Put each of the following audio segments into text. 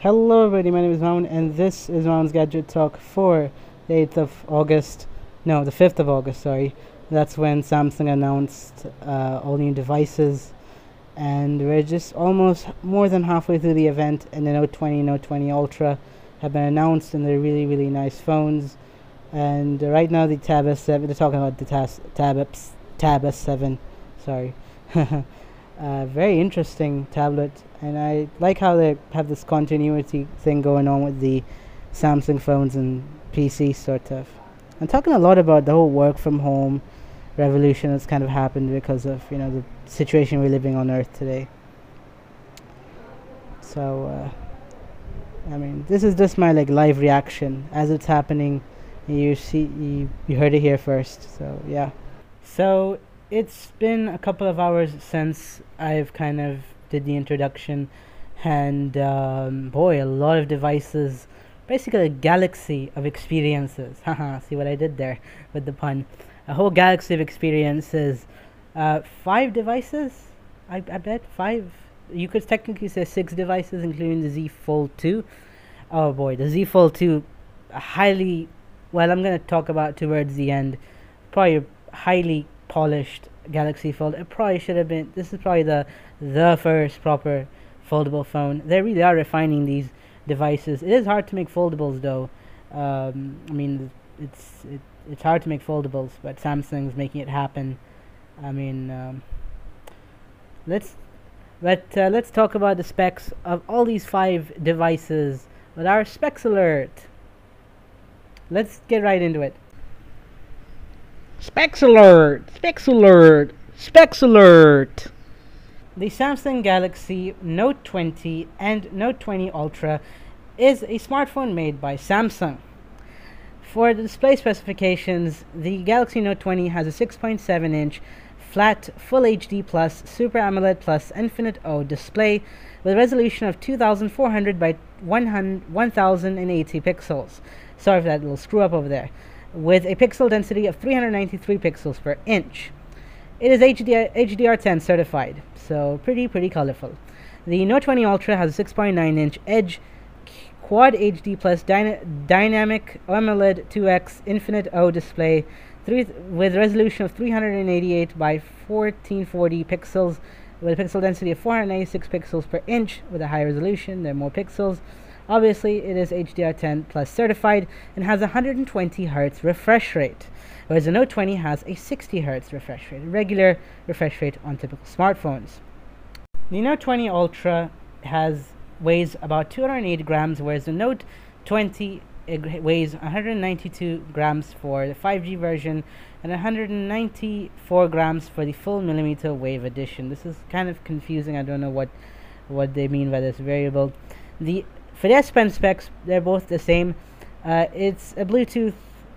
Hello everybody, my name is Moun and this is Moun's Gadget Talk for the 8th of August. No, the 5th of August, sorry. That's when Samsung announced uh, all new devices and we're just almost more than halfway through the event and the Note 20 Note 20 Ultra have been announced and they're really really nice phones and uh, right now the Tab S7, they're talking about the tas- Tab, S- Tab S7, sorry. very interesting tablet, and I like how they have this continuity thing going on with the Samsung phones and PC sort of. I'm talking a lot about the whole work from home revolution that's kind of happened because of you know the situation we're living on Earth today. So, uh, I mean, this is just my like live reaction as it's happening. You see, you you heard it here first. So yeah. So it's been a couple of hours since I've kind of did the introduction, and um, boy, a lot of devices. Basically, a galaxy of experiences. Haha, see what I did there with the pun. A whole galaxy of experiences. Uh, five devices, I, I bet. Five. You could technically say six devices, including the Z Fold 2. Oh boy, the Z Fold 2, highly. Well, I'm going to talk about towards the end. Probably highly polished Galaxy Fold. It probably should have been. This is probably the the first proper foldable phone. They really are refining these devices. It is hard to make foldables though. Um, I mean, it's it, it's hard to make foldables, but Samsung's making it happen. I mean, um, let's but uh, let's talk about the specs of all these five devices with our specs alert. Let's get right into it. Specs alert! Specs alert! Specs alert! The Samsung Galaxy Note 20 and Note 20 Ultra is a smartphone made by Samsung. For the display specifications, the Galaxy Note 20 has a 6.7 inch flat Full HD Plus Super AMOLED Plus Infinity O display with a resolution of 2400 by 1080 pixels. Sorry for that little screw up over there with a pixel density of 393 pixels per inch. It is HDR, HDR10 certified, so pretty, pretty colorful. The Note 20 Ultra has a 6.9 inch Edge Quad HD Plus dyna- Dynamic AMOLED 2X Infinity O display with resolution of 388 by 1440 pixels, with a pixel density of 496 pixels per inch. With a high resolution, there are more pixels. Obviously, it is HDR10 plus certified and has a 120 Hz refresh rate, whereas the Note 20 has a 60 Hz refresh rate, a regular refresh rate on typical smartphones. The Note 20 Ultra has weighs about 208 grams, whereas the Note 20 weighs 192 grams for the 5G version and 194 grams for the full millimeter wave edition. This is kind of confusing. I don't know what what they mean by this variable. The for the Pen specs, they're both the same. Uh, it's a Bluetooth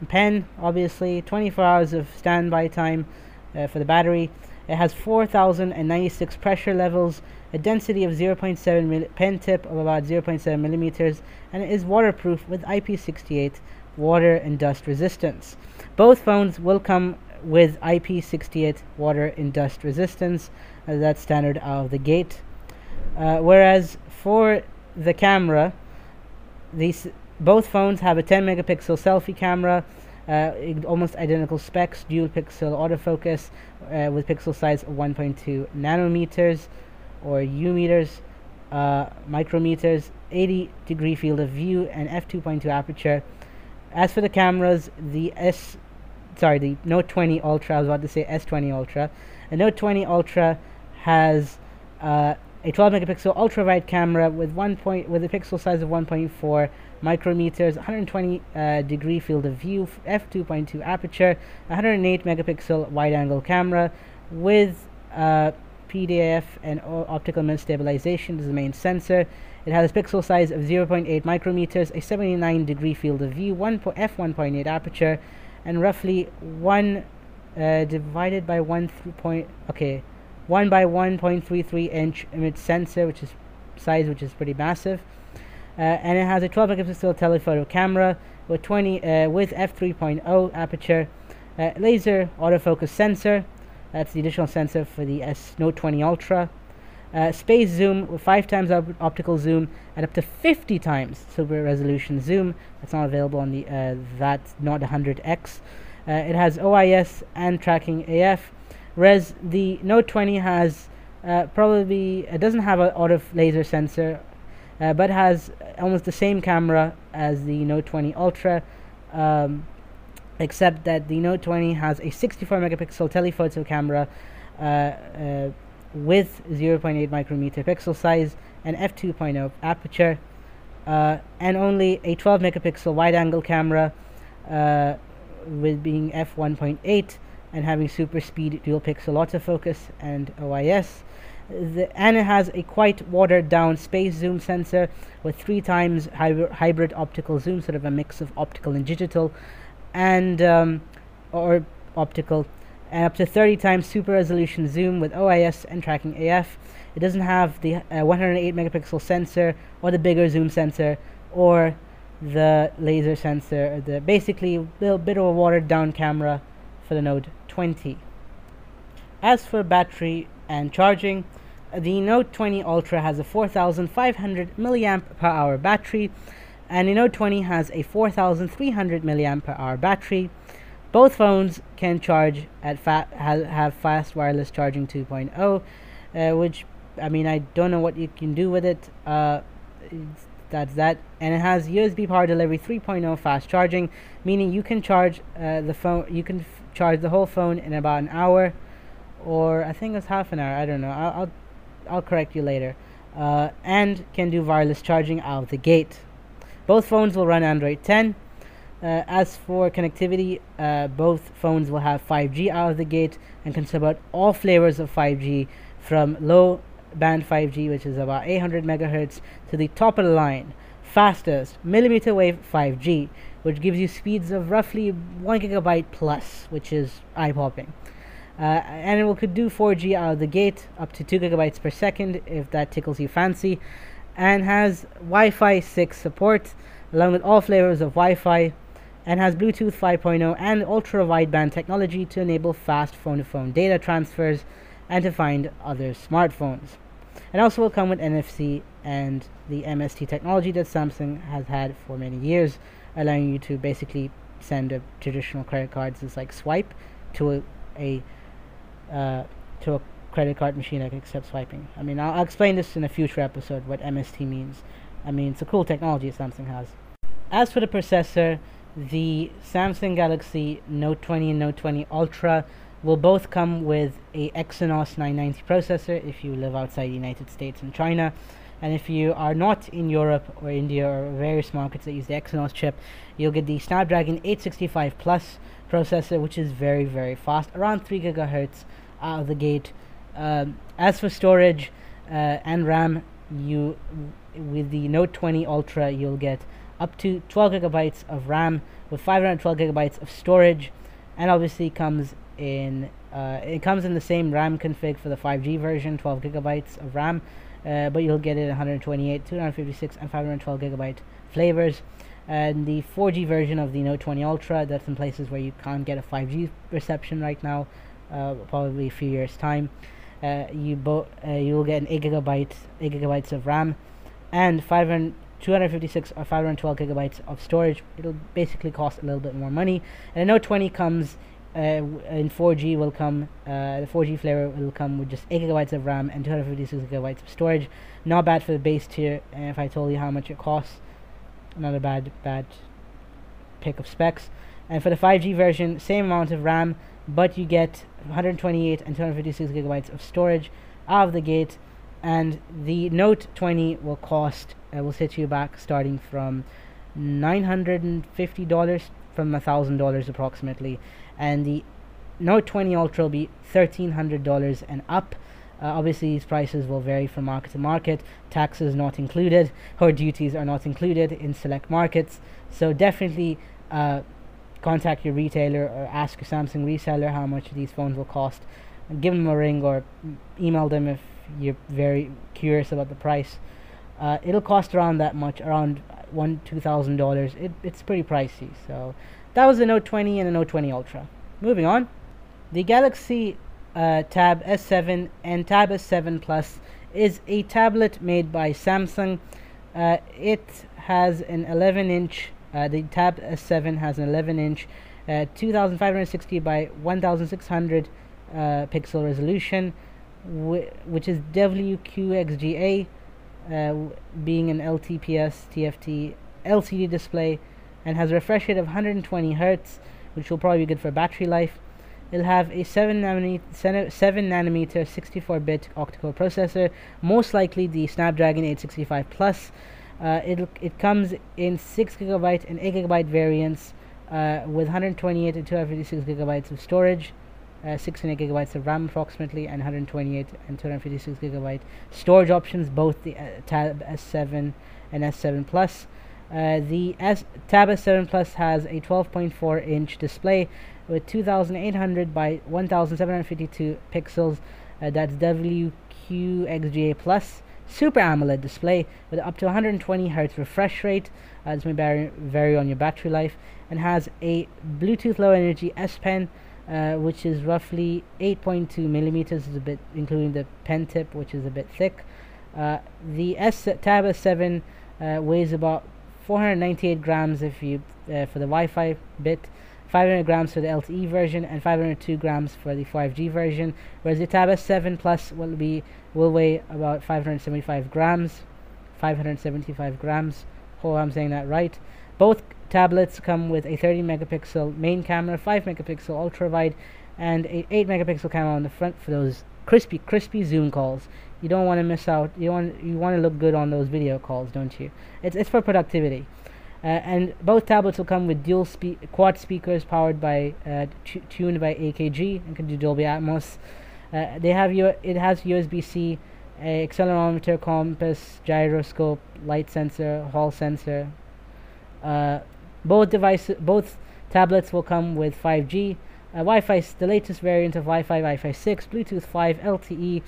pen, obviously, 24 hours of standby time uh, for the battery. It has 4,096 pressure levels, a density of 0.7 mil- pen tip of about 0.7 millimeters, and it is waterproof with IP68 water and dust resistance. Both phones will come with IP68 water and dust resistance. Uh, that's standard out of the gate. Uh, whereas for the camera, these both phones have a 10 megapixel selfie camera, uh, almost identical specs, dual pixel autofocus uh, with pixel size 1.2 nanometers or U meters, uh, micrometers, 80 degree field of view, and f2.2 aperture. As for the cameras, the S, sorry, the Note 20 Ultra. I was about to say S20 Ultra. The Note 20 Ultra has uh, a 12 megapixel ultra wide camera with one point with a pixel size of 1.4 micrometers 120 uh, degree field of view f2.2 aperture 108 megapixel wide angle camera with uh, PDAF and optical image stabilization is the main sensor. It has a pixel size of 0.8 micrometers a 79 degree field of view 1 po- f1.8 aperture and roughly 1 uh, divided by 1 th- point okay 1 by 1.33 inch image sensor, which is size, which is pretty massive. Uh, and it has a 12 megapixel telephoto camera with 20 uh, with f3.0 aperture, uh, laser autofocus sensor. That's the additional sensor for the S Note 20 Ultra. uh, space zoom with 5 times op- optical zoom and up to 50 times super resolution zoom. That's not available on the uh, that's not 100x. Uh, it has OIS and tracking AF. Whereas the Note 20 has uh, probably it doesn't have an auto laser sensor, uh, but has almost the same camera as the Note 20 Ultra. Um, except that the Note 20 has a 64 megapixel telephoto camera uh, uh, with 0.8 micrometer pixel size and f2.0 aperture uh, and only a 12 megapixel wide angle camera uh, with being f1.8 and having super speed dual pixel autofocus and OIS. The, and it has a quite watered down space zoom sensor with three times hy- hybrid optical zoom, sort of a mix of optical and digital, and um, or optical, and up to 30 times super resolution zoom with OIS and tracking AF. It doesn't have the uh, 108 megapixel sensor or the bigger zoom sensor or the laser sensor. The basically a little bit of a watered down camera for the Note 20. As for battery and charging, the Note 20 Ultra has a 4500 milliamp per hour battery, and the Note 20 has a 4300 milliamp per hour battery. Both phones can charge at fa- ha- have fast wireless charging 2.0, uh, which I mean I don't know what you can do with it. Uh, that's that, and it has USB power delivery 3.0 fast charging, meaning you can charge uh, the phone. You can charge the whole phone in about an hour, or I think it's half an hour. I don't know. I'll I'll, I'll correct you later. Uh, and can do wireless charging out of the gate. Both phones will run Android 10. Uh, as for connectivity, uh, both phones will have 5G out of the gate and can support all flavors of 5G from low band 5G, which is about 800 megahertz, to the top of the line, fastest millimeter wave 5G, which gives you speeds of roughly 1 gigabyte plus, which is eye popping. Uh, and it will could do 4G out of the gate, up to 2 gigabytes per second if that tickles you fancy, and has Wi Fi 6 support, along with all flavors of Wi Fi, and has Bluetooth 5.0 and ultra wideband technology to enable fast phone to phone data transfers and to find other smartphones. And also will come with NFC and the MST technology that Samsung has had for many years, allowing you to basically send a traditional credit cards as like swipe to a, a uh, to a credit card machine that accepts swiping. I mean, I'll, I'll explain this in a future episode what MST means. I mean, it's a cool technology Samsung has. As for the processor, the Samsung Galaxy Note 20 and Note 20 Ultra will both come with a Exynos 990 processor if you live outside the United States and China. And if you are not in Europe or India or various markets that use the Exynos chip, you'll get the Snapdragon 865 Plus processor, which is very, very fast, around 3 gigahertz out of the gate. Um, as for storage uh, and RAM, you with the Note 20 Ultra, you'll get up to 12 gigabytes of RAM with 512 gigabytes of storage, and obviously comes in uh, it comes in the same RAM config for the 5G version, 12 gigabytes of RAM, uh, but you'll get it in 128, 256, and 512 gigabyte flavors. And the 4G version of the Note 20 Ultra, that's in places where you can't get a 5G reception right now, uh, probably a few years time. Uh, you bo- uh, you will get an 8 gigabyte 8 gigabytes of RAM and 500 256 or 512 gigabytes of storage. It'll basically cost a little bit more money. And the Note 20 comes uh, in 4G will come uh, the 4G flavor will come with just 8 gigabytes of RAM and 256 gigabytes of storage. Not bad for the base tier. And if I told you how much it costs, not a bad bad pick of specs. And for the 5G version, same amount of RAM, but you get 128 and 256 gigabytes of storage out of the gate. And the Note 20 will cost uh, will set you back starting from $950 from $1,000 approximately. And the Note 20 Ultra will be $1,300 and up. Uh, obviously, these prices will vary from market to market. Taxes not included, or duties are not included in select markets. So definitely uh, contact your retailer or ask your Samsung reseller how much these phones will cost. Give them a ring or email them if you're very curious about the price. Uh, it'll cost around that much, around one two thousand dollars. It it's pretty pricey. So that was the Note 20 and the Note 20 Ultra. Moving on, the Galaxy uh, Tab S7 and Tab S7 Plus is a tablet made by Samsung. Uh, it has an 11 inch, uh, the Tab S7 has an 11 inch, uh, 2560 by 1600 uh, pixel resolution, wh- which is WQXGA, uh, being an LTPS TFT LCD display, and has a refresh rate of 120 Hz, which will probably be good for battery life. It'll have a 7 nanometer, 7 nanometer 64-bit octa-core processor, most likely the Snapdragon 865 Plus. Uh, it it comes in 6 gigabyte and 8 gigabyte variants uh, with 128 and 256 gigabytes of storage, uh, 6 and 8 gigabytes of RAM approximately, and 128 and 256 gigabyte storage options, both the uh, Tab S7 and S7 Plus. Uh, the S Tab S7 Plus has a 12.4 inch display with 2800 by 1752 pixels. Uh, that's WQXGA Plus. Super AMOLED display with up to 120 Hz refresh rate. Uh, this may vary, vary on your battery life. And has a Bluetooth Low Energy S Pen, uh, which is roughly 8.2 millimeters, is a bit including the pen tip, which is a bit thick. Uh, the S Tab S7 uh, weighs about 498 grams if you uh, for the Wi-Fi bit. 500 grams for the LTE version and 502 grams for the 5G version, whereas the Tab S7 Plus will be will weigh about 575 grams, 575 grams. Hope I'm saying that right. Both tablets come with a 30 megapixel main camera, 5 megapixel ultra wide, and a 8 megapixel camera on the front for those crispy crispy zoom calls. You don't want to miss out. You want you want to look good on those video calls, don't you? It's it's for productivity. Uh, and both tablets will come with dual spe- quad speakers powered by uh, t- tuned by AKG and can do Dolby Atmos. Uh, they have U- it has USB-C, accelerometer, compass, gyroscope, light sensor, hall sensor. Uh, both devices, both tablets will come with 5G, uh, Wi-Fi, the latest variant of Wi-Fi, Wi-Fi 6, Bluetooth 5, LTE.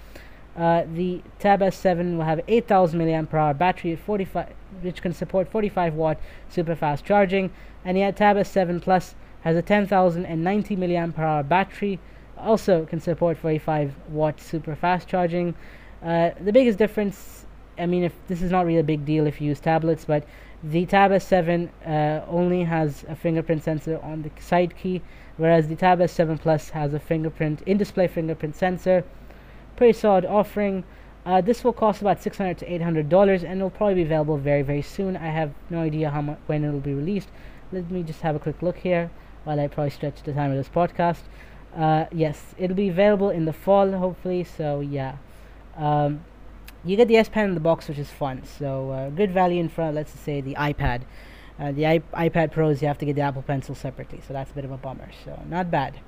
Uh, the Tab S7 will have 8,000 milliampere hour battery, 45 which can support 45 watt super fast charging, and the Tab S7 Plus has a 10,090 milliampere hour battery, also can support 45 watt super fast charging. Uh, the biggest difference, I mean, if this is not really a big deal if you use tablets, but the Tab S7 uh, only has a fingerprint sensor on the side key, whereas the Tab S7 Plus has a fingerprint in-display fingerprint sensor. Pretty solid offering. Uh, this will cost about 600 to 800 dollars and it'll probably be available very very soon i have no idea how much when it'll be released let me just have a quick look here while i probably stretch the time of this podcast uh, yes it'll be available in the fall hopefully so yeah um, you get the s pen in the box which is fun so uh, good value in front let's say the ipad uh, the I- ipad pros you have to get the apple pencil separately so that's a bit of a bummer so not bad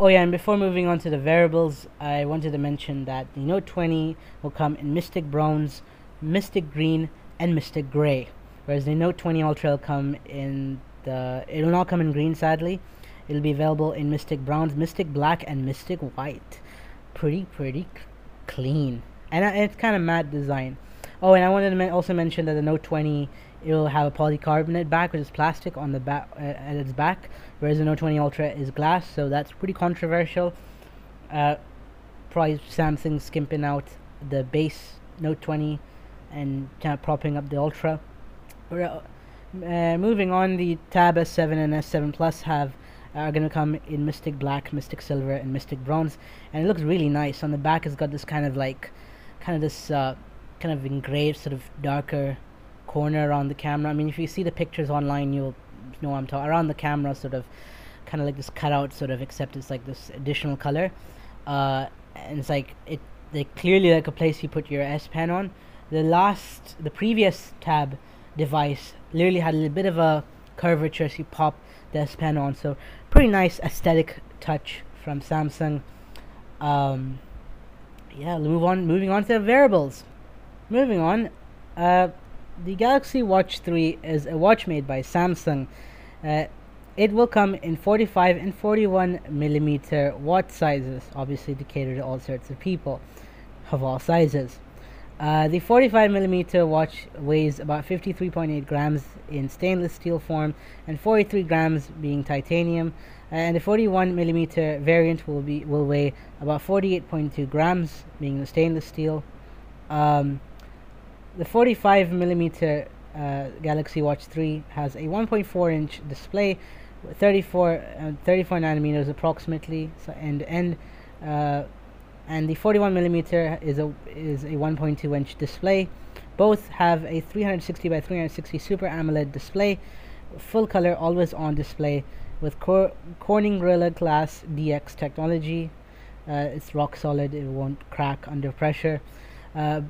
Oh yeah, and before moving on to the variables, I wanted to mention that the Note 20 will come in Mystic Bronze, Mystic Green, and Mystic Gray, whereas the Note 20 Ultra will come in the. It will not come in green, sadly. It'll be available in Mystic Bronze, Mystic Black, and Mystic White. Pretty, pretty c- clean, and, uh, it's kind of matte design. Oh, and I wanted to also mention that the Note 20 it will have a polycarbonate back, which is plastic on the back uh, at its back, whereas the Note 20 Ultra is glass. So that's pretty controversial. Uh, probably Samsung skimping out the base Note 20 and kind of propping up the Ultra. Uh, moving on, the Tab S7 and S7 Plus have are going to come in Mystic Black, Mystic Silver, and Mystic Bronze, and it looks really nice. On the back, it's got this kind of like, kind of this uh, kind of engraved sort of darker corner around the camera. I mean, if you see the pictures online, you'll know I'm talking around the camera, sort of, kind of like this cutout, sort of, except it's like this additional color, uh, and it's like it, like clearly like a place you put your S Pen on. The last, the previous tab device literally had a little bit of a curvature, so you pop the S Pen on. So pretty nice aesthetic touch from Samsung. Um, yeah, move on. Moving on to the variables. Moving on, uh, the Galaxy Watch 3 is a watch made by Samsung. Uh, it will come in 45 and 41 millimeter watch sizes, obviously to cater to all sorts of people of all sizes. Uh, the 45 millimeter watch weighs about 53.8 grams in stainless steel form and 43 grams being titanium. And the 41 millimeter variant will be will weigh about 48.2 grams being the stainless steel. Um, the 45 millimeter uh, Galaxy Watch 3 has a 1.4 inch display, 34 uh, 34 nanometers approximately, so end end. Uh, and the 41 millimeter is a is a 1.2 inch display. Both have a 360 by 360 Super AMOLED display, full color, always on display with Cor- Corning Gorilla Glass DX technology. Uh, it's rock solid; it won't crack under pressure. Uh,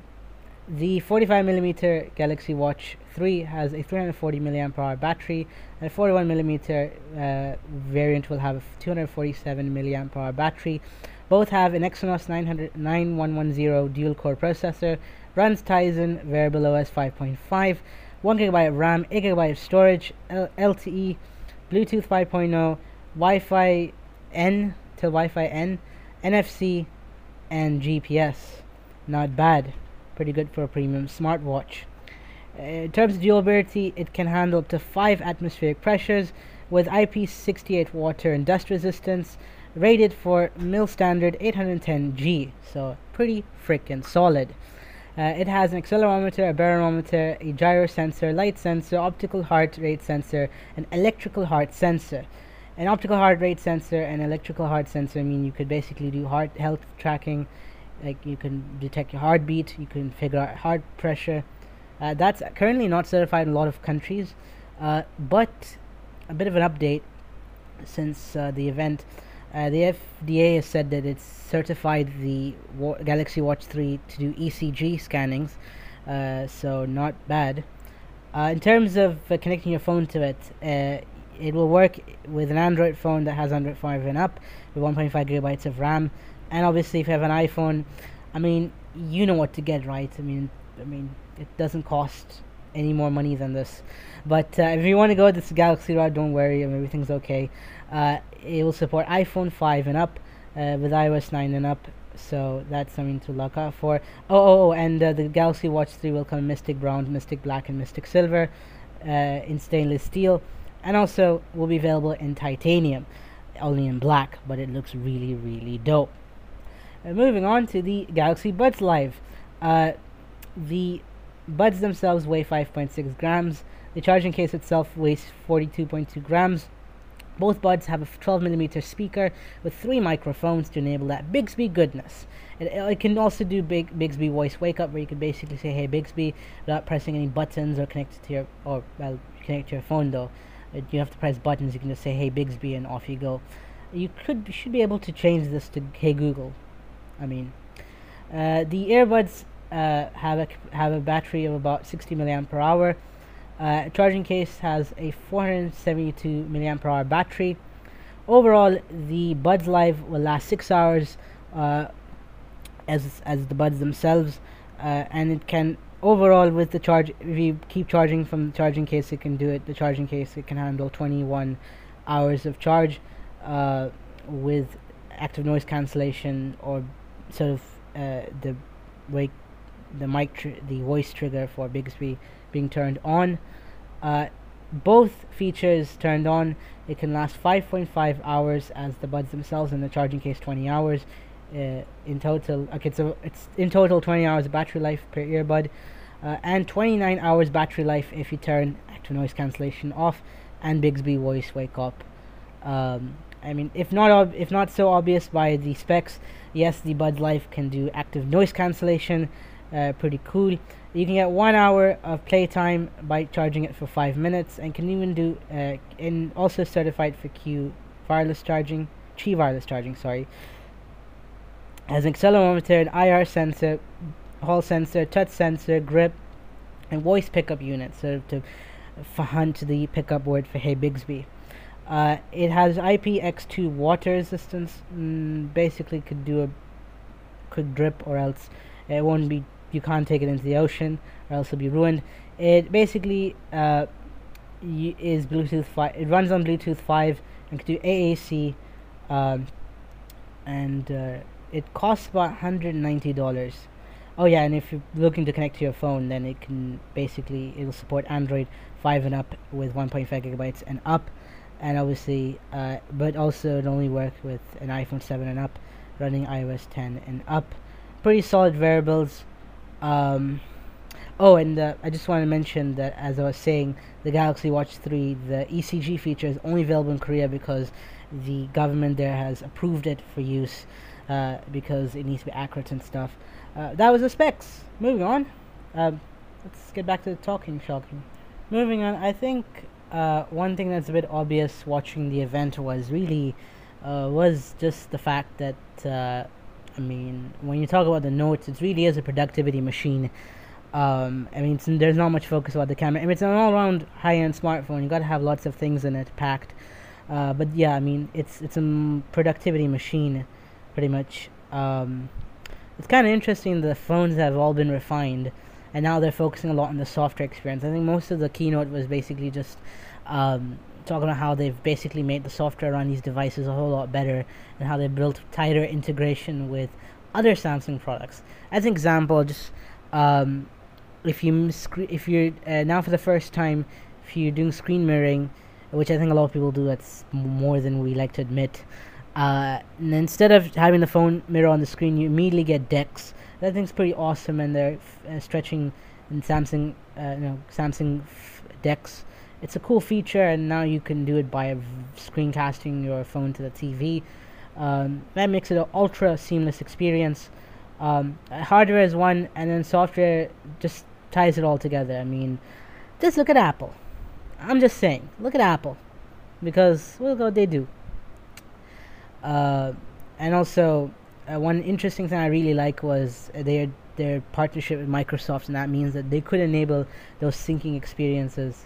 the 45mm Galaxy Watch 3 has a 340 mAh battery, and 41mm uh, variant will have a 247 mAh battery. Both have an Exynos 900, 9110 dual core processor, runs Tizen Wearable OS 5.5, 1GB RAM, 8GB storage, L- LTE, Bluetooth 5.0, Wi Fi N to Wi Fi N, NFC, and GPS. Not bad pretty good for a premium smartwatch. In terms of durability, it can handle up to 5 atmospheric pressures with IP68 water and dust resistance, rated for mil standard 810G, so pretty freaking solid. Uh, it has an accelerometer, a barometer, a gyro sensor, light sensor, optical heart rate sensor, an electrical heart sensor. An optical heart rate sensor and electrical heart sensor I mean you could basically do heart health tracking like you can detect your heartbeat you can figure out heart pressure uh, that's currently not certified in a lot of countries uh, but a bit of an update since uh, the event uh, the FDA has said that it's certified the Wa- Galaxy Watch 3 to do ECG scannings uh, so not bad. Uh, in terms of connecting your phone to it it will work with an Android phone that has Android 5 and up with 1.5 gigabytes of RAM. And obviously if you have an iphone i mean you know what to get right? I mean i mean it doesn't cost any more money than this. But uh, if you want to go with this galaxy route don't worry I mean, everything's okay. Uh, it will support iphone 5 and up uh, with ios 9 and up so that's something to look out for oh, oh, oh and uh, the galaxy watch 3 will come in mystic brown mystic black and mystic silver uh, in stainless steel and also will be available in titanium only in black but it looks really really dope uh, moving on to the Galaxy Buds Live. Uh, the buds themselves weigh 5.6 grams. The charging case itself weighs 42.2 grams. Both buds have a 12mm speaker with three microphones to enable that Bixby goodness. It, it can also do big Bixby voice wake up, where you can basically say "Hey Bixby" without pressing any buttons or connect to your or well connect to your phone though. Uh, you have to press buttons. You can just say "Hey Bixby" and off you go. You could should be able to change this to "Hey Google" I mean, uh, the earbuds uh, have a have a battery of about 60 milliamp hour. Uh, charging case has a 472 milliamp hour battery. Overall, the Buds Live will last six hours, uh, as as the buds themselves, uh, and it can overall with the charge. If you keep charging from the charging case, it can do it. The charging case it can handle 21 hours of charge uh, with active noise cancellation or sort of uh, the wake the mic tr- the voice trigger for Bixby being turned on. Uh, both features turned on, it can last 5.5 hours as the buds themselves, and the charging case 20 hours. Uh, in total, okay, so it's in total 20 hours of battery life per earbud, uh, and 29 hours battery life if you turn active noise cancellation off and Bixby voice wake up. Um, I mean, if not ob- if not so obvious by the specs, yes, the Buds Live can do active noise cancellation. Uh, pretty cool. You can get one hour of playtime by charging it for five minutes, and can even do uh, and also certified for Q wireless charging, Qi wireless charging. Sorry. Has an accelerometer, an IR sensor, hall sensor, touch sensor, grip, and voice pickup unit, sort of to hunt the pickup word for Hey Bixby. Uh, it has IPX2 water resistance. Mm, basically, could do a quick drip, or else it won't be. You can't take it into the ocean, or else it'll be ruined. It basically uh, is Bluetooth 5. It runs on Bluetooth 5 and can do AAC, um, and uh, it costs about $190. Oh yeah, and if you're looking to connect to your phone, then it can basically it will support Android 5 and up with 1.5 gigabytes and up, and obviously, uh, but also it only work with an iPhone 7 and up, running iOS 10 and up. Pretty solid variables. Um, oh, and uh, I just want to mention that as I was saying, the Galaxy Watch 3, the ECG feature is only available in Korea because the government there has approved it for use uh, because it needs to be accurate and stuff. Uh, that was the specs. Moving on. Um, let's get back to the talking, shocking. Moving on, I think uh, one thing that's a bit obvious watching the event was really uh, was just the fact that uh, I mean, when you talk about the notes, it really is a productivity machine. Um, I mean, there's not much focus about the camera. I mean, it's an all-around high-end smartphone. You got to have lots of things in it packed. Uh, but yeah, I mean, it's it's a productivity machine, pretty much. Um, it's kind of interesting. The phones have all been refined, and now they're focusing a lot on the software experience. I think most of the keynote was basically just um, talking about how they've basically made the software on these devices a whole lot better, and how they built tighter integration with other Samsung products. As an example, just um, if you if you're uh, now for the first time, if you're doing screen mirroring, which I think a lot of people do, that's more than we like to admit. Uh, and instead of having the phone mirror on the screen, you immediately get DeX. That thing's pretty awesome, and they're f- uh, stretching in Samsung, uh, you know, Samsung f- DeX. It's a cool feature, and now you can do it by screencasting your phone to the TV. Um, that makes it an ultra seamless experience. Um, hardware is one, and then software just ties it all together. I mean, just look at Apple. I'm just saying, look at Apple, because look what they do. Uh, and also, uh, one interesting thing I really like was their their partnership with Microsoft, and that means that they could enable those syncing experiences.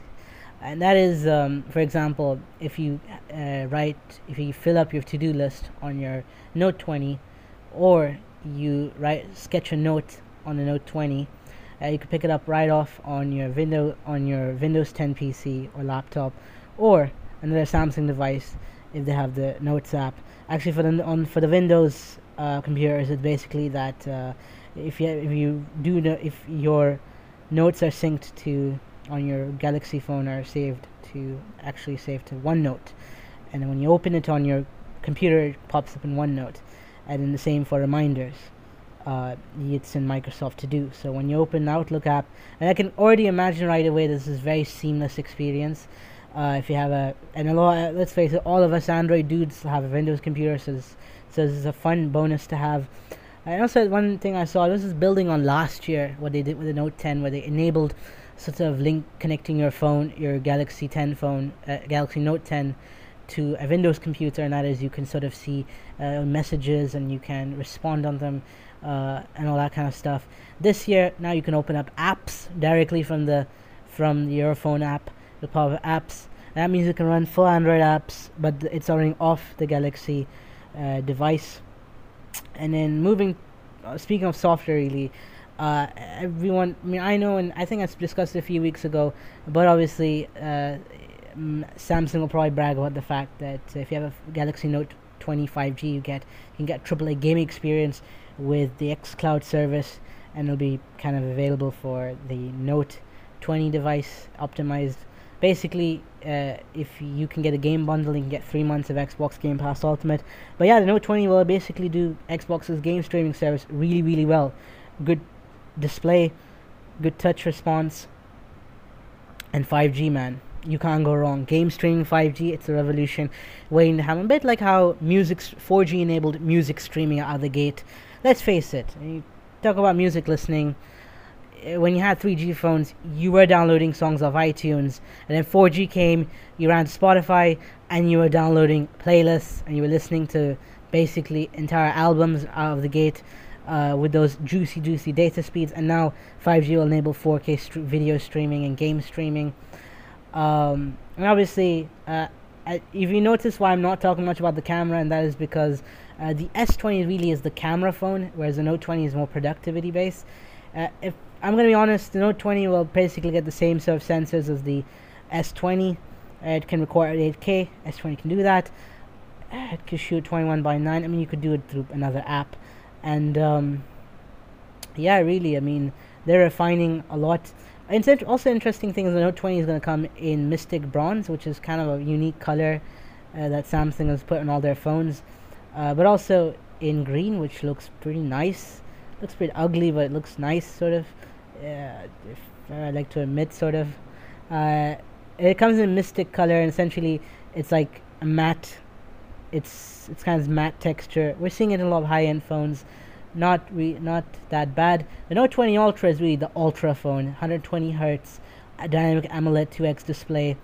And that is, um, for example, if you uh, write, if you fill up your to-do list on your Note 20, or you write sketch a note on the Note 20, uh, you can pick it up right off on your window on your Windows 10 PC or laptop, or another Samsung device if they have the Notes app. Actually for the on for the Windows uh, computers, it's basically that uh, if you if you do if your notes are synced to on your Galaxy phone are saved to actually save to OneNote, and then when you open it on your computer, it pops up in OneNote, and then the same for reminders. Uh, it's in Microsoft To Do. So when you open the Outlook app, and I can already imagine right away this is very seamless experience. Uh, if you have a and a lot, let's face it, all of us Android dudes have a Windows computer, so this, so this is a fun bonus to have. And also, one thing I saw this is building on last year what they did with the Note 10, where they enabled sort of link connecting your phone, your Galaxy 10 phone, uh, Galaxy Note 10, to a Windows computer, and that is you can sort of see uh, messages and you can respond on them uh, and all that kind of stuff. This year, now you can open up apps directly from the from your phone app the power apps. That means you can run full Android apps, but it's running off the Galaxy uh, device. And then moving, uh, speaking of software, really, uh, everyone. I mean, I know, and I think I discussed a few weeks ago. But obviously, uh, Samsung will probably brag about the fact that if you have a Galaxy Note 20 5G, you get you can get AAA gaming experience with the xCloud service, and it'll be kind of available for the Note 20 device optimized basically uh, if you can get a game bundle you can get three months of xbox game pass ultimate but yeah the note 20 will basically do xbox's game streaming service really really well good display good touch response and 5g man. You can't go wrong. Game streaming 5g it's a revolution. Waiting to happen a bit like how music 4g enabled music streaming out of the gate. Let's face it. You talk about music listening. Uh, when you had 3G phones, you were downloading songs off iTunes, and then 4G came, you ran Spotify, and you were downloading playlists, and you were listening to basically entire albums out of the gate uh, with those juicy, juicy data speeds. And now 5G will enable 4K st- video streaming and game streaming. Um, and obviously, uh, if you notice why I'm not talking much about the camera, and that is because uh, the S20 really is the camera phone, whereas the Note 20 is more productivity based. Uh, if I'm gonna be honest, the Note 20 will basically get the same sort of sensors as the S20. it can record at 8K. S20 can do that. it can shoot 21 by 9. I mean, you could do it through another app, and um, yeah, really, I mean, they're refining a lot. It's also interesting thing is the Note 20 is going to come in Mystic Bronze, which is kind of a unique color uh, that Samsung has put on all their phones. Uh, but also in green, which looks pretty nice. Looks pretty ugly, but it looks nice, sort of. Uh, if I like to admit, sort of. Uh, it comes in mystic color, and essentially, it's like a matte. It's it's kind of matte texture. We're seeing it in a lot of high-end phones. Not re- not that bad. The Note 20 Ultra is really the ultra phone. 120 hertz, dynamic AMOLED 2x display,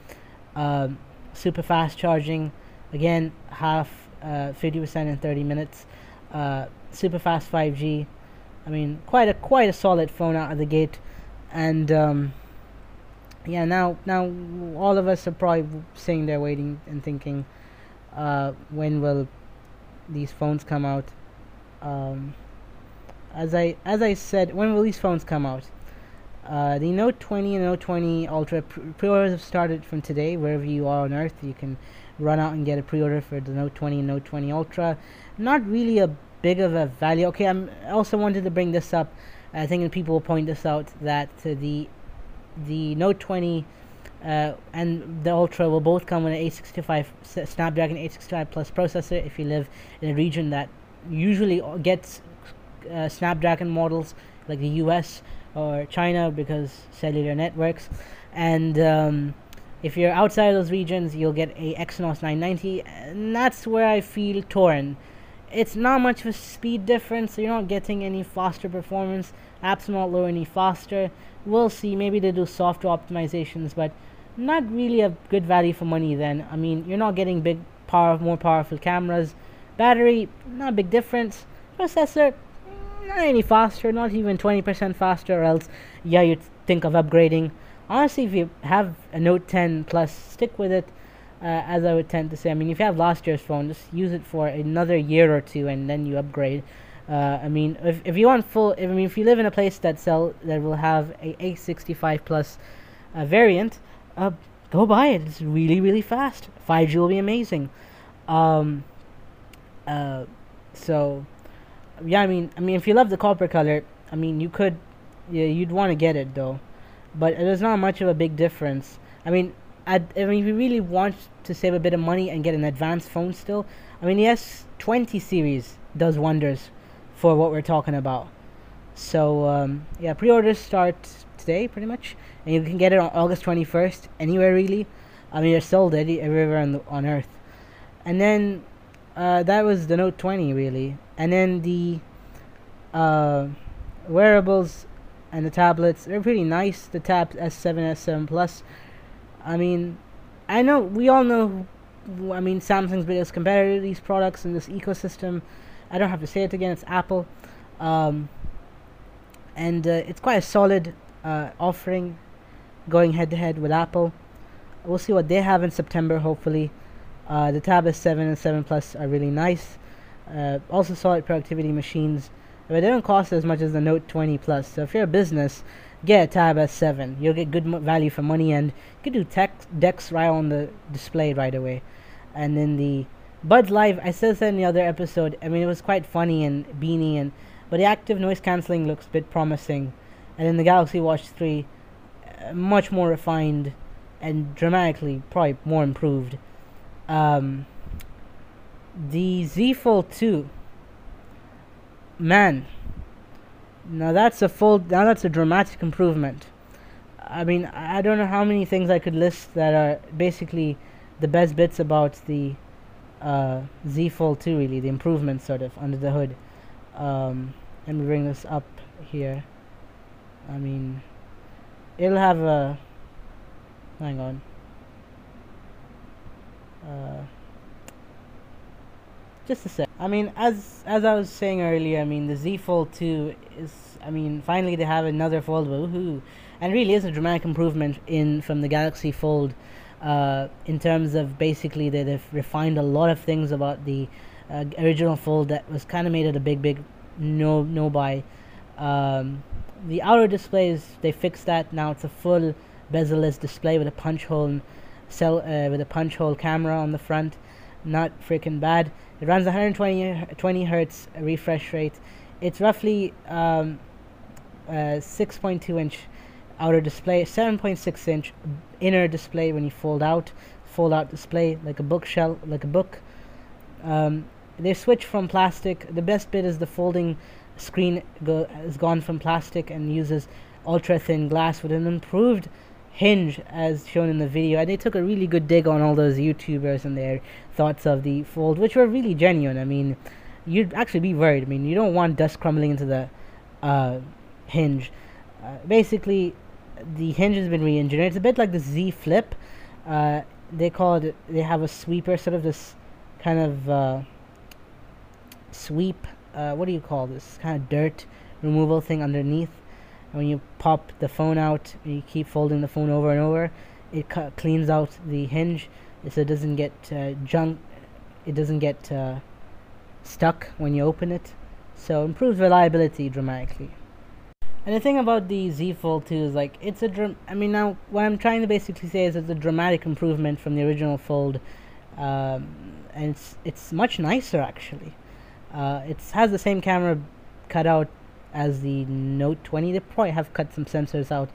um, super fast charging. Again, half uh, 50% in 30 minutes. Uh, super fast 5G. I mean, quite a quite a solid phone out of the gate, and um, yeah, now now all of us are probably sitting there waiting and thinking, uh, when will these phones come out? Um, as I as I said, when will these phones come out? Uh, the Note 20 and Note 20 Ultra pre-orders have started from today. Wherever you are on Earth, you can run out and get a pre-order for the Note 20 and Note 20 Ultra. Not really a big of a value. Okay, I'm, I also wanted to bring this up. I think people will point this out that the the Note 20 uh, and the Ultra will both come with an 865 Snapdragon 865 Plus processor. If you live in a region that usually gets uh, Snapdragon models, like the U.S. or China, because cellular networks, and um, if you're outside of those regions, you'll get a Exynos 990, and that's where I feel torn. It's not much of a speed difference, so you're not getting any faster performance. Apps not low any faster. We'll see. Maybe they do software optimizations, but not really a good value for money. Then I mean, you're not getting big power, more powerful cameras. Battery, not a big difference. Processor, not any faster, not even 20% faster. Or else, yeah, you'd think of upgrading honestly, if you have a Note 10 Plus, stick with it. Uh, as I would tend to say, I mean, if you have last year's phone, just use it for another year or two, and then you upgrade. Uh, I mean, if, if you want full, if, I mean, if you live in a place that sell that will have a 865 plus uh, variant, uh, go buy it. It's really really fast. 5G will be amazing. Um, uh, so yeah, I mean, I mean, if you love the copper color, I mean, you could, yeah, you'd want to get it though but there's not much of a big difference. I mean, I, I mean, if you really want to save a bit of money and get an advanced phone still, I mean, the S20 series does wonders for what we're talking about. So, um, yeah, pre-orders start today, pretty much, and you can get it on August 21st, anywhere really. I mean, they're sold everywhere on, the, on Earth. And then, uh, that was the Note 20, really. And then the, uh, wearables and the tablets they're pretty nice the tab s7 s7 plus i mean i know we all know i mean samsung's biggest competitor to these products in this ecosystem i don't have to say it again it's apple um, and uh, it's quite a solid uh, offering going head to head with apple we'll see what they have in september hopefully uh, the tab s7 and 7 plus are really nice uh, also solid productivity machines but they don't cost as much as the Note 20 Plus. So if you're a business, get a Tab S7. You'll get good value for money, and you can do text DeX right on the display right away. And then the Buds Live, I said that in the other episode. I mean, it was quite funny and beanie, and but the active noise cancelling looks a bit promising. And then the Galaxy Watch 3, uh, much more refined and dramatically probably more improved. Um, the Z Fold 2 man now that's a full now that's a dramatic improvement. I mean i don't know how many things i could list that are basically the best bits about the uh, z fold 2 really the improvements sort of under the hood. Um, let me bring this up here. I mean it'll have a hang on uh, just a sec. I mean, as as I was saying earlier, I mean the Z Fold 2 is, I mean, finally they have another fold, woohoo! And really is a dramatic improvement in from the Galaxy Fold, uh, in terms of basically they, they've refined a lot of things about the uh, original Fold that was kind of made it a big, big no no buy. Um, the outer displays they fixed that now. It's a full bezel-less display with a punch hole, cell uh, with a punch hole camera on the front. Not freaking bad it runs 120 20 hertz refresh rate. It's roughly um, uh, 6.2 inch outer display, 7.6 inch inner display when you fold out, fold out display like a bookshelf, like a book. Um, they switch from plastic. The best bit is the folding screen go, has gone from plastic and uses ultra thin glass with an improved hinge as shown in the video. And they took a really good dig on all those youtubers and their thoughts of the fold which were really genuine. I mean you'd actually be worried. I mean you don't want dust crumbling into the uh, hinge. Uh, basically the hinge has been re-engineered. It's a bit like the z flip. Uh, they call it they have a sweeper sort of this kind of uh, sweep uh, what do you call this? Kind of dirt removal thing underneath. And when you pop the phone out and you keep folding the phone over and over it cu- cleans out the hinge so it doesn't get uh, junk it doesn't get uh, stuck when you open it. So improves reliability dramatically. And the thing about the Z Fold 2 is like it's a I mean now what I'm trying to basically say is it's a dramatic improvement from the original Fold, um, and it's it's much nicer actually. Uh, it has the same camera cut out as the Note 20. They probably have cut some sensors out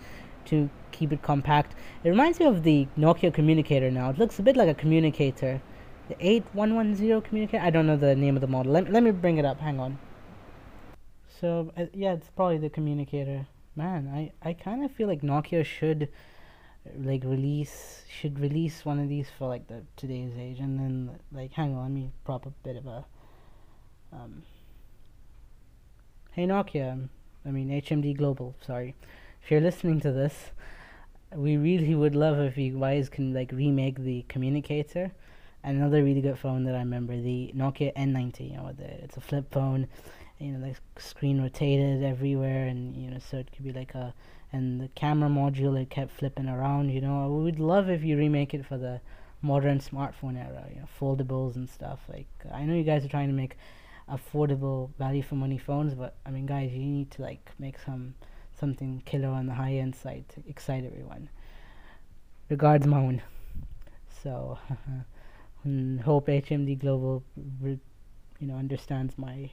to keep it compact. It reminds me of the Nokia communicator now. It looks a bit like a communicator. The 8110 communicator? I don't know the name of the model. Let, let me bring it up. Hang on. So, uh, yeah, it's probably the communicator. Man, I, I kind of feel like Nokia should like release should release one of these for like the today's age and then like hang on let me prop a bit of a um, hey Nokia, I mean HMD Global, sorry. If you're listening to this, we really would love if you guys can like remake the communicator. Another really good phone that I remember, the Nokia N90. You know, the, it's a flip phone. You know, the screen rotated everywhere, and you know, so it could be like a. And the camera module it kept flipping around. You know, we would love if you remake it for the modern smartphone era. You know, foldables and stuff. Like I know you guys are trying to make affordable value for money phones but i mean guys you need to like make some something killer on the high end side to excite everyone. Regards Maun so hope hmd global you know understands my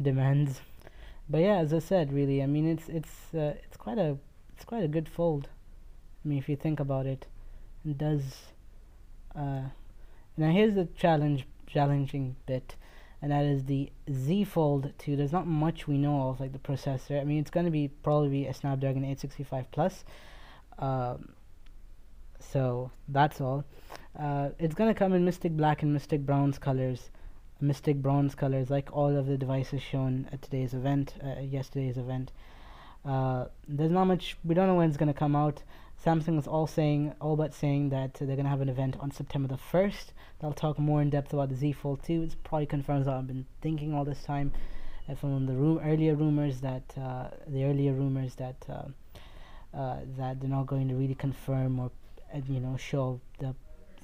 demands. But yeah as i said really i mean it's it's uh, it's quite a it's quite a good fold. I mean if you think about it it does uh now here's the challenge challenging bit and that is the Z Fold 2. There's not much we know of, like the processor. I mean, it's going to be probably be a Snapdragon 865 Plus. Um, so that's all. Uh, it's going to come in Mystic Black and Mystic Bronze colors. Mystic Bronze colors, like all of the devices shown at today's event, uh, yesterday's event. Uh, there's not much, we don't know when it's going to come out. Samsung is all saying, all but saying that they're going to have an event on September the 1st. They'll talk more in depth about the Z Fold 2. It probably confirms what I've been thinking all this time. Uh, from the ru- earlier rumors that uh, the earlier rumors that uh, uh, that they're not going to really confirm or uh, you know show the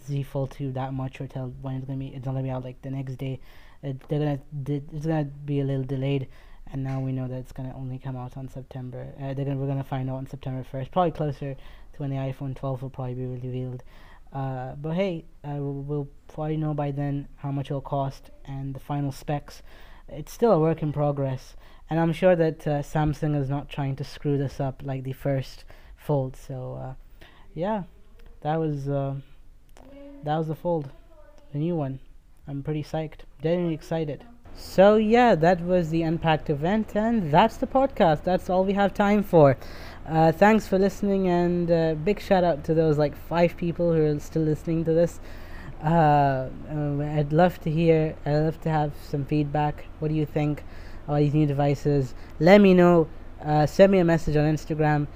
Z Fold 2 that much or tell when it's gonna be. It's not gonna be out like the next day. they're gonna it's gonna be a little delayed and now we know that it's gonna only come out on September. Uh, they're gonna we're gonna find out on September first, probably closer to when the iPhone 12 will probably be revealed. Uh, but hey, uh, we'll, probably know by then how much it'll cost and the final specs. It's still a work in progress, and I'm sure that uh, Samsung is not trying to screw this up like the first Fold. So uh, yeah, that was uh, that was the Fold, the new one. I'm pretty psyched, genuinely excited. So yeah, that was the Unpacked event, and that's the podcast. That's all we have time for. Uh, thanks for listening, and uh, big shout out to those like five people who are still listening to this. Uh, uh I'd love to hear. I'd love to have some feedback. What do you think about these new devices? Let me know. Uh, send me a message on Instagram.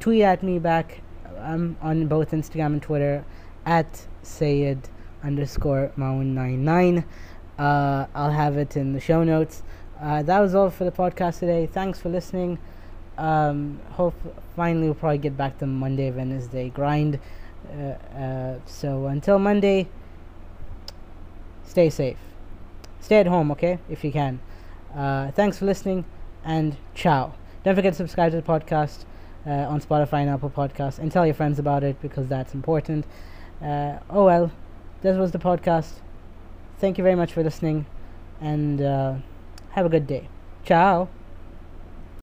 Tweet at me back. I'm on both Instagram and Twitter at Sayed underscore Maun99. Uh, I'll have it in the show notes. Uh, that was all for the podcast today. Thanks for listening. Um, hope finally we'll probably get back to Monday, Wednesday grind. Uh, uh, so until Monday, stay safe. Stay at home, okay, if you can. Uh, thanks for listening, and ciao. Don't forget to subscribe to the podcast uh, on Spotify and Apple Podcasts, and tell your friends about it because that's important. Uh, oh well, this was the podcast. Thank you very much for listening, and uh, have a good day. Ciao.